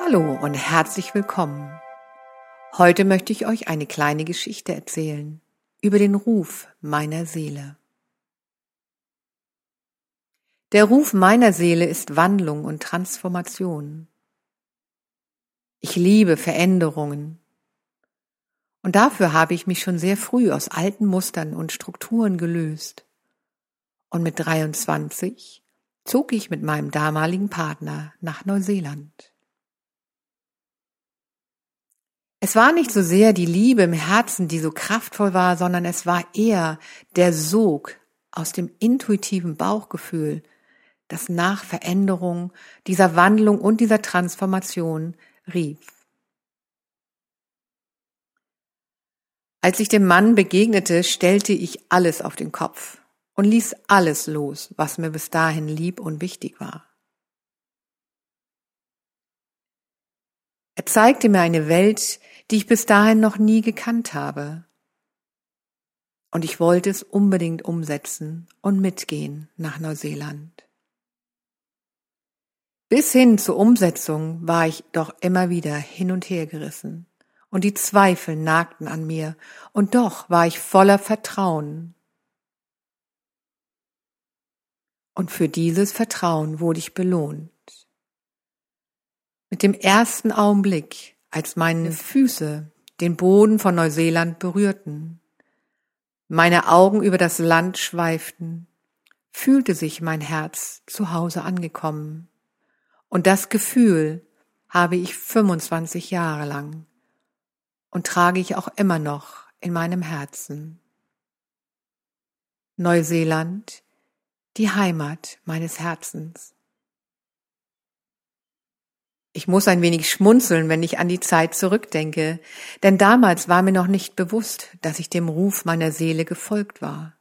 Hallo und herzlich willkommen. Heute möchte ich euch eine kleine Geschichte erzählen über den Ruf meiner Seele. Der Ruf meiner Seele ist Wandlung und Transformation. Ich liebe Veränderungen. Und dafür habe ich mich schon sehr früh aus alten Mustern und Strukturen gelöst. Und mit 23 zog ich mit meinem damaligen Partner nach Neuseeland. Es war nicht so sehr die Liebe im Herzen, die so kraftvoll war, sondern es war eher der Sog aus dem intuitiven Bauchgefühl, das nach Veränderung, dieser Wandlung und dieser Transformation rief. Als ich dem Mann begegnete, stellte ich alles auf den Kopf und ließ alles los, was mir bis dahin lieb und wichtig war. Er zeigte mir eine Welt, die ich bis dahin noch nie gekannt habe. Und ich wollte es unbedingt umsetzen und mitgehen nach Neuseeland. Bis hin zur Umsetzung war ich doch immer wieder hin und her gerissen, und die Zweifel nagten an mir, und doch war ich voller Vertrauen. Und für dieses Vertrauen wurde ich belohnt. Mit dem ersten Augenblick, als meine Füße den Boden von Neuseeland berührten, meine Augen über das Land schweiften, fühlte sich mein Herz zu Hause angekommen. Und das Gefühl habe ich 25 Jahre lang und trage ich auch immer noch in meinem Herzen. Neuseeland, die Heimat meines Herzens. Ich muss ein wenig schmunzeln, wenn ich an die Zeit zurückdenke, denn damals war mir noch nicht bewusst, dass ich dem Ruf meiner Seele gefolgt war.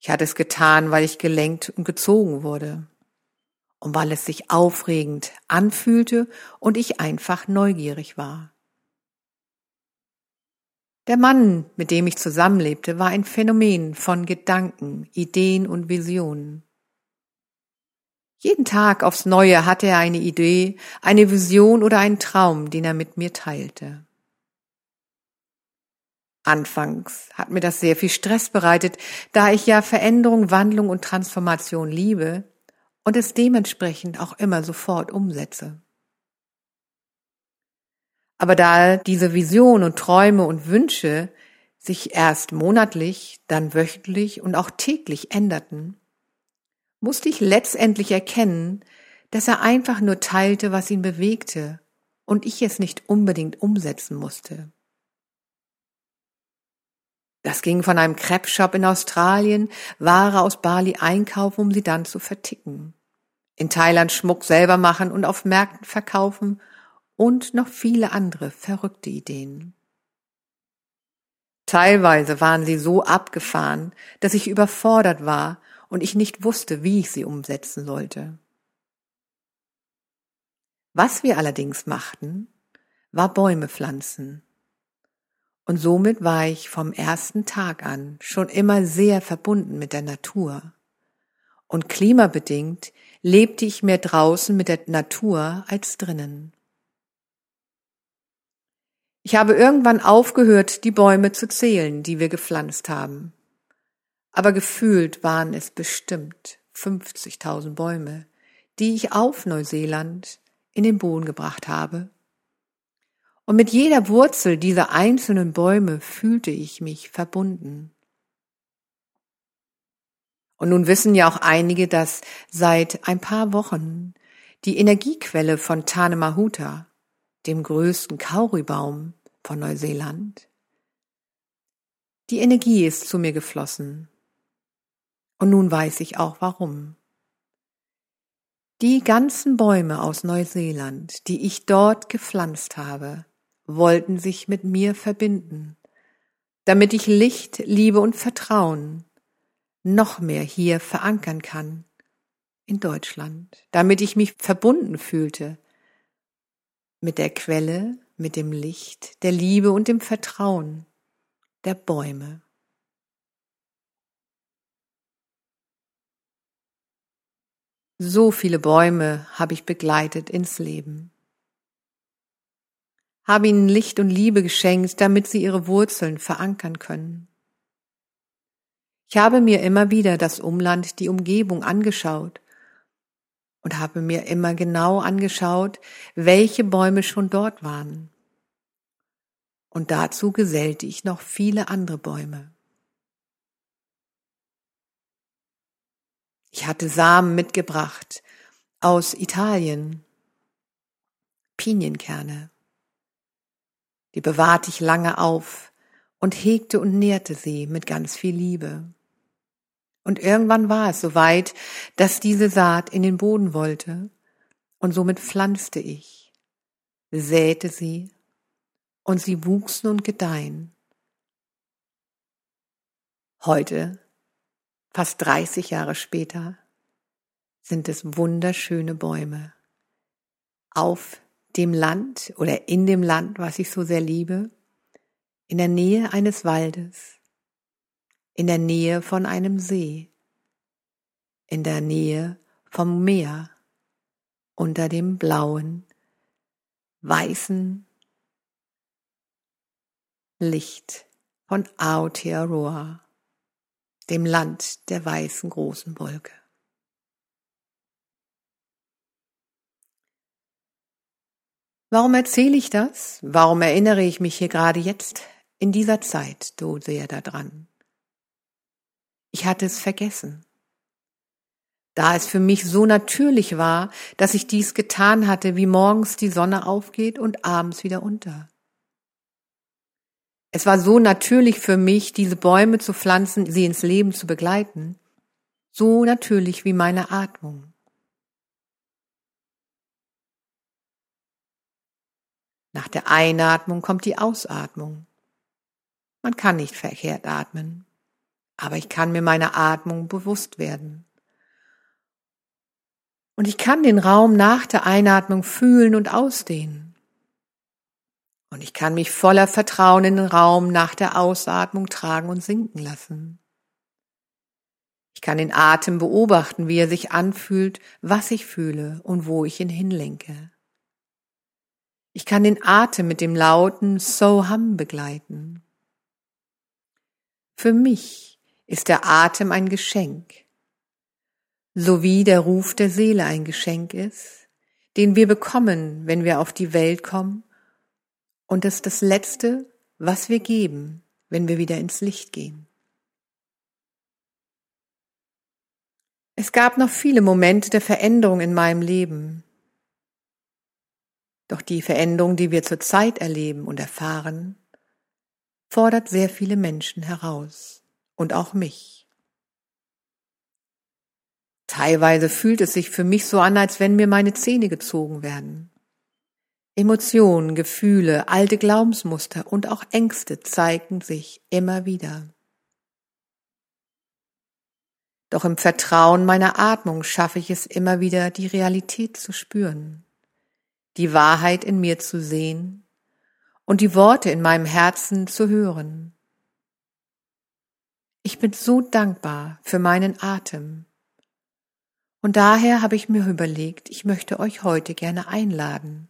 Ich hatte es getan, weil ich gelenkt und gezogen wurde und weil es sich aufregend anfühlte und ich einfach neugierig war. Der Mann, mit dem ich zusammenlebte, war ein Phänomen von Gedanken, Ideen und Visionen. Jeden Tag aufs Neue hatte er eine Idee, eine Vision oder einen Traum, den er mit mir teilte. Anfangs hat mir das sehr viel Stress bereitet, da ich ja Veränderung, Wandlung und Transformation liebe und es dementsprechend auch immer sofort umsetze. Aber da diese Vision und Träume und Wünsche sich erst monatlich, dann wöchentlich und auch täglich änderten, musste ich letztendlich erkennen, dass er einfach nur teilte, was ihn bewegte und ich es nicht unbedingt umsetzen musste. Das ging von einem Crepe-Shop in Australien, Ware aus Bali einkaufen, um sie dann zu verticken. In Thailand Schmuck selber machen und auf Märkten verkaufen und noch viele andere verrückte Ideen. Teilweise waren sie so abgefahren, dass ich überfordert war und ich nicht wusste, wie ich sie umsetzen sollte. Was wir allerdings machten, war Bäume pflanzen. Und somit war ich vom ersten Tag an schon immer sehr verbunden mit der Natur. Und klimabedingt lebte ich mehr draußen mit der Natur als drinnen. Ich habe irgendwann aufgehört, die Bäume zu zählen, die wir gepflanzt haben aber gefühlt waren es bestimmt 50.000 Bäume, die ich auf Neuseeland in den Boden gebracht habe. Und mit jeder Wurzel dieser einzelnen Bäume fühlte ich mich verbunden. Und nun wissen ja auch einige, dass seit ein paar Wochen die Energiequelle von Tanemahuta, dem größten Kauribaum von Neuseeland, die Energie ist zu mir geflossen und nun weiß ich auch warum. Die ganzen Bäume aus Neuseeland, die ich dort gepflanzt habe, wollten sich mit mir verbinden, damit ich Licht, Liebe und Vertrauen noch mehr hier verankern kann in Deutschland, damit ich mich verbunden fühlte mit der Quelle, mit dem Licht, der Liebe und dem Vertrauen der Bäume. So viele Bäume habe ich begleitet ins Leben. habe ihnen Licht und Liebe geschenkt, damit sie ihre Wurzeln verankern können. Ich habe mir immer wieder das Umland, die Umgebung angeschaut und habe mir immer genau angeschaut, welche Bäume schon dort waren. Und dazu gesellte ich noch viele andere Bäume. Ich hatte Samen mitgebracht aus Italien, Pinienkerne. Die bewahrte ich lange auf und hegte und nährte sie mit ganz viel Liebe. Und irgendwann war es soweit, dass diese Saat in den Boden wollte, und somit pflanzte ich, säte sie, und sie wuchsen und gedeihen. Heute, fast 30 Jahre später, sind es wunderschöne Bäume. Auf dem Land oder in dem Land, was ich so sehr liebe, in der Nähe eines Waldes, in der Nähe von einem See, in der Nähe vom Meer, unter dem blauen, weißen Licht von Aotearoa, dem Land der weißen großen Wolke. Warum erzähle ich das? Warum erinnere ich mich hier gerade jetzt in dieser Zeit so sehr daran? Ich hatte es vergessen. Da es für mich so natürlich war, dass ich dies getan hatte, wie morgens die Sonne aufgeht und abends wieder unter. Es war so natürlich für mich, diese Bäume zu pflanzen, sie ins Leben zu begleiten, so natürlich wie meine Atmung. Nach der Einatmung kommt die Ausatmung. Man kann nicht verkehrt atmen aber ich kann mir meiner Atmung bewusst werden. Und ich kann den Raum nach der Einatmung fühlen und ausdehnen. Und ich kann mich voller Vertrauen in den Raum nach der Ausatmung tragen und sinken lassen. Ich kann den Atem beobachten, wie er sich anfühlt, was ich fühle und wo ich ihn hinlenke. Ich kann den Atem mit dem lauten So Hum begleiten. Für mich ist der Atem ein Geschenk, so wie der Ruf der Seele ein Geschenk ist, den wir bekommen, wenn wir auf die Welt kommen, und das ist das Letzte, was wir geben, wenn wir wieder ins Licht gehen. Es gab noch viele Momente der Veränderung in meinem Leben. Doch die Veränderung, die wir zurzeit erleben und erfahren, fordert sehr viele Menschen heraus und auch mich. Teilweise fühlt es sich für mich so an, als wenn mir meine Zähne gezogen werden. Emotionen, Gefühle, alte Glaubensmuster und auch Ängste zeigen sich immer wieder. Doch im Vertrauen meiner Atmung schaffe ich es immer wieder, die Realität zu spüren, die Wahrheit in mir zu sehen und die Worte in meinem Herzen zu hören. Ich bin so dankbar für meinen Atem. Und daher habe ich mir überlegt, ich möchte euch heute gerne einladen,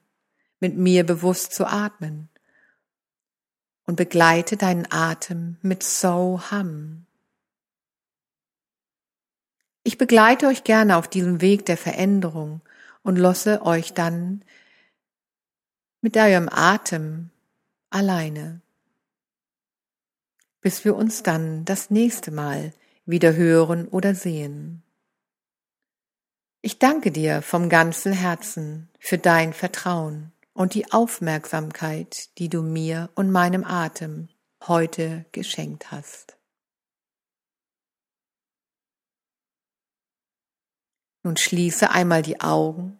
mit mir bewusst zu atmen. Und begleite deinen Atem mit So Hum. Ich begleite euch gerne auf diesem Weg der Veränderung und lasse euch dann mit eurem Atem alleine bis wir uns dann das nächste Mal wieder hören oder sehen. Ich danke dir vom ganzen Herzen für dein Vertrauen und die Aufmerksamkeit, die du mir und meinem Atem heute geschenkt hast. Nun schließe einmal die Augen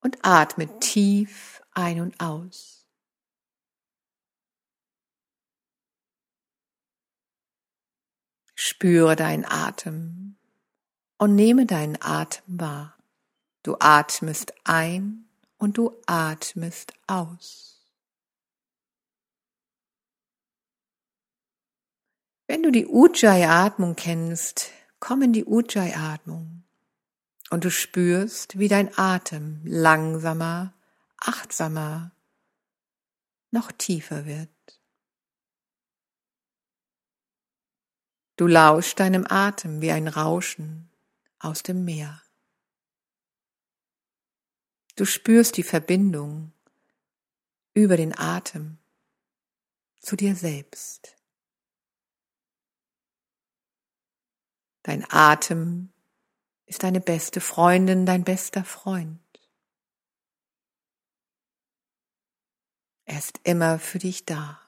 und atme tief ein und aus. Spüre deinen Atem und nehme deinen Atem wahr. Du atmest ein und du atmest aus. Wenn du die Ujjayi-Atmung kennst, komm in die Ujjayi-Atmung und du spürst, wie dein Atem langsamer, achtsamer noch tiefer wird. Du lauschst deinem Atem wie ein Rauschen aus dem Meer. Du spürst die Verbindung über den Atem zu dir selbst. Dein Atem ist deine beste Freundin, dein bester Freund. Er ist immer für dich da.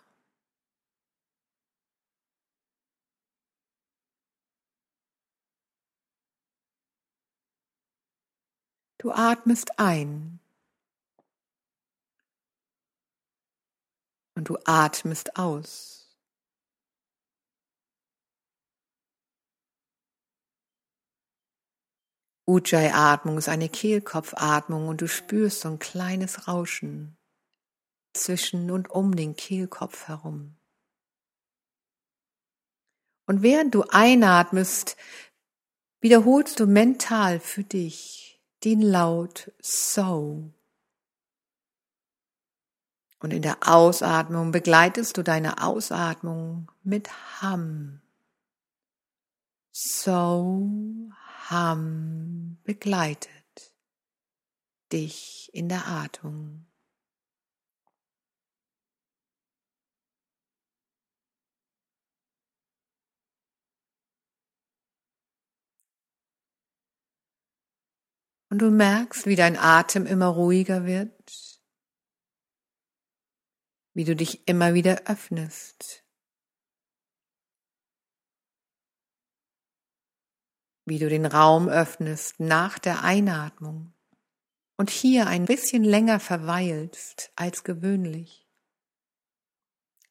Du atmest ein und du atmest aus. Ujjayi-Atmung ist eine Kehlkopfatmung und du spürst so ein kleines Rauschen zwischen und um den Kehlkopf herum. Und während du einatmest, wiederholst du mental für dich den Laut So. Und in der Ausatmung begleitest du deine Ausatmung mit Ham. So, Ham begleitet dich in der Atmung. Und du merkst, wie dein Atem immer ruhiger wird, wie du dich immer wieder öffnest, wie du den Raum öffnest nach der Einatmung und hier ein bisschen länger verweilst als gewöhnlich.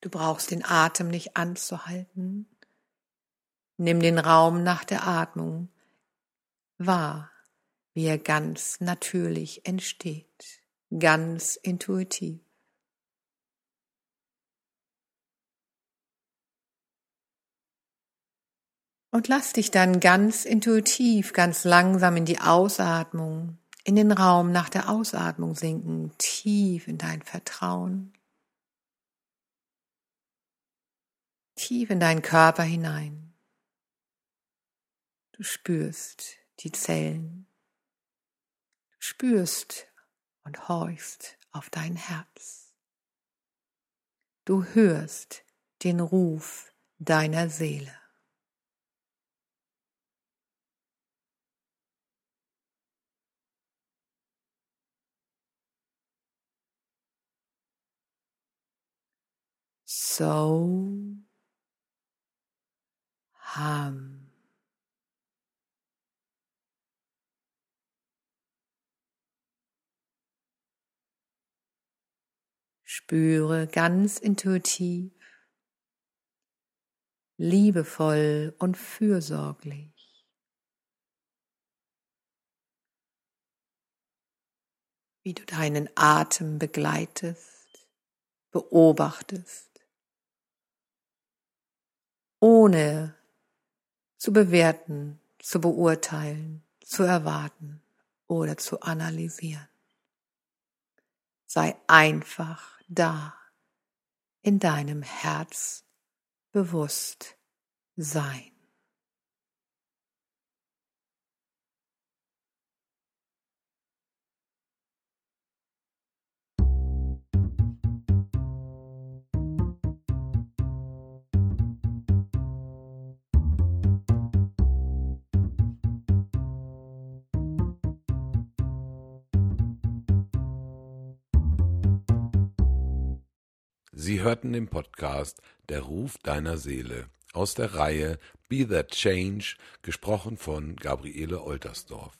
Du brauchst den Atem nicht anzuhalten. Nimm den Raum nach der Atmung wahr wie er ganz natürlich entsteht, ganz intuitiv. Und lass dich dann ganz intuitiv, ganz langsam in die Ausatmung, in den Raum nach der Ausatmung sinken, tief in dein Vertrauen, tief in deinen Körper hinein. Du spürst die Zellen, spürst und horchst auf dein Herz. Du hörst den Ruf deiner Seele. So Ham. Spüre ganz intuitiv, liebevoll und fürsorglich, wie du deinen Atem begleitest, beobachtest, ohne zu bewerten, zu beurteilen, zu erwarten oder zu analysieren. Sei einfach da in deinem Herz bewusst sein. Sie hörten den Podcast Der Ruf deiner Seele aus der Reihe Be That Change, gesprochen von Gabriele Oltersdorf.